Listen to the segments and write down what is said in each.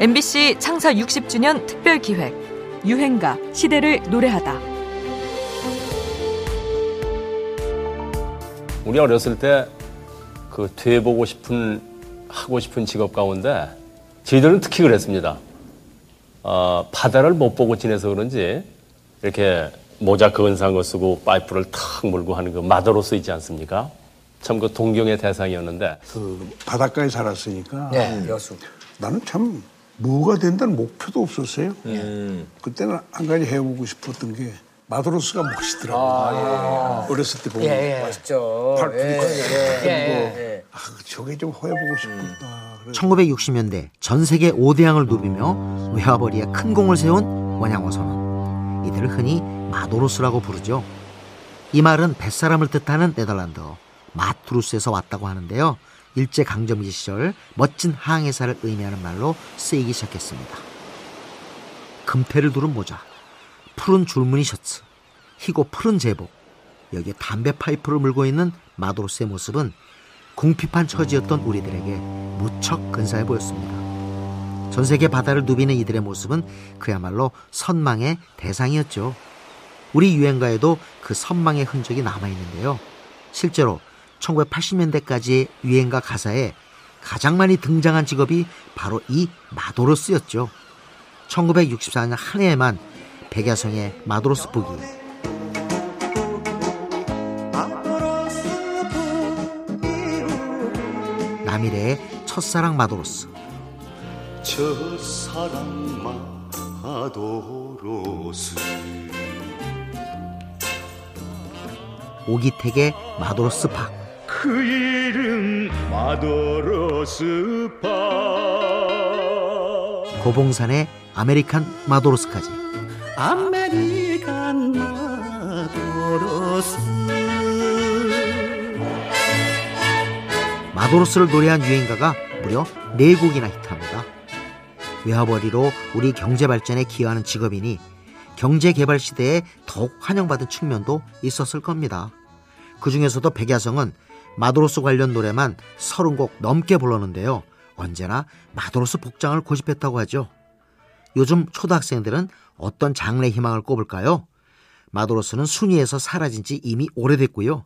MBC 창사 60주년 특별 기획 유행가 시대를 노래하다. 우리 어렸을 때 그 돼보고 싶은 하고 싶은 직업 가운데 저희들은 특히 그랬습니다. 어, 바다를 못 보고 지내서 그런지 이렇게 모자 근사한 거 쓰고 파이프를 탁 물고 하는 그 마더로스 있지 않습니까? 참 그 동경의 대상이었는데 그 바닷가에 살았으니까 네, 여수. 나는 참 뭐가 된다는 목표도 없었어요. 그때는 한 가지 해보고 싶었던 게 마도로스가 멋있더라고요. 어렸을 때 보면 예, 예. 멋있죠. 팔 예, 예, 예. 아 저게 좀 해보고 싶었다. 그래서 1960년대 전 세계 5대양을 누비며 외화벌이에 큰 공을 세운 원양어 선원. 이들을 흔히 마도로스라고 부르죠. 이 말은 뱃사람을 뜻하는 네덜란드어 마투루스에서 왔다고 하는데요. 일제 강점기 시절 멋진 항해사를 의미하는 말로 쓰이기 시작했습니다. 금태를 두른 모자, 푸른 줄무늬 셔츠, 희고 푸른 제복, 여기에 담배 파이프를 물고 있는 마도로스의 모습은 궁핍한 처지였던 우리들에게 무척 근사해 보였습니다. 전 세계 바다를 누비는 이들의 모습은 그야말로 선망의 대상이었죠. 우리 유행가에도 그 선망의 흔적이 남아 있는데요. 실제로 1980년대까지의 유행가 가사에 가장 많이 등장한 직업이 바로 이 마도로스였죠. 1964년 한 해에만 백야성의 마도로스 부기, 남일의 첫사랑 마도로스, 첫사랑 마도로스. 오기택의 마도로스 박, 그 이름 마도로스 박 고봉산의 American 마도로스까지 American 마도로스 마도로스를 노래한 유행가가 무려 4곡이나 히트합니다. 외화벌이로 우리 경제 발전에 기여하는 직업이니 경제 개발 시대에 더욱 환영받은 측면도 있었을 겁니다. 그 중에서도 백야성은 마도로스 관련 노래만 30곡 넘게 불렀는데요. 언제나 마도로스 복장을 고집했다고 하죠. 요즘 초등학생들은 어떤 장래 희망을 꼽을까요? 마도로스는 순위에서 사라진 지 이미 오래됐고요.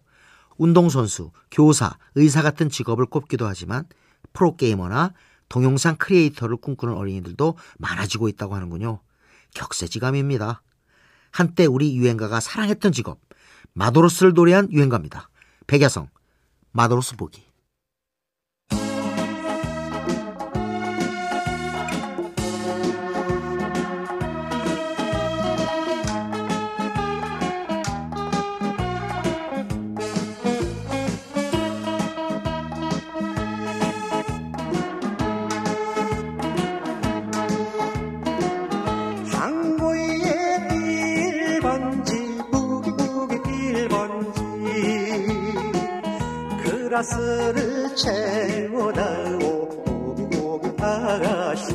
운동선수, 교사, 의사 같은 직업을 꼽기도 하지만 프로게이머나 동영상 크리에이터를 꿈꾸는 어린이들도 많아지고 있다고 하는군요. 격세지감입니다. 한때 우리 유행가가 사랑했던 직업, 마도로스를 노래한 유행가입니다. 백야성, 마도로스 보기. 그라스를 채워다오 부기부기 아가씨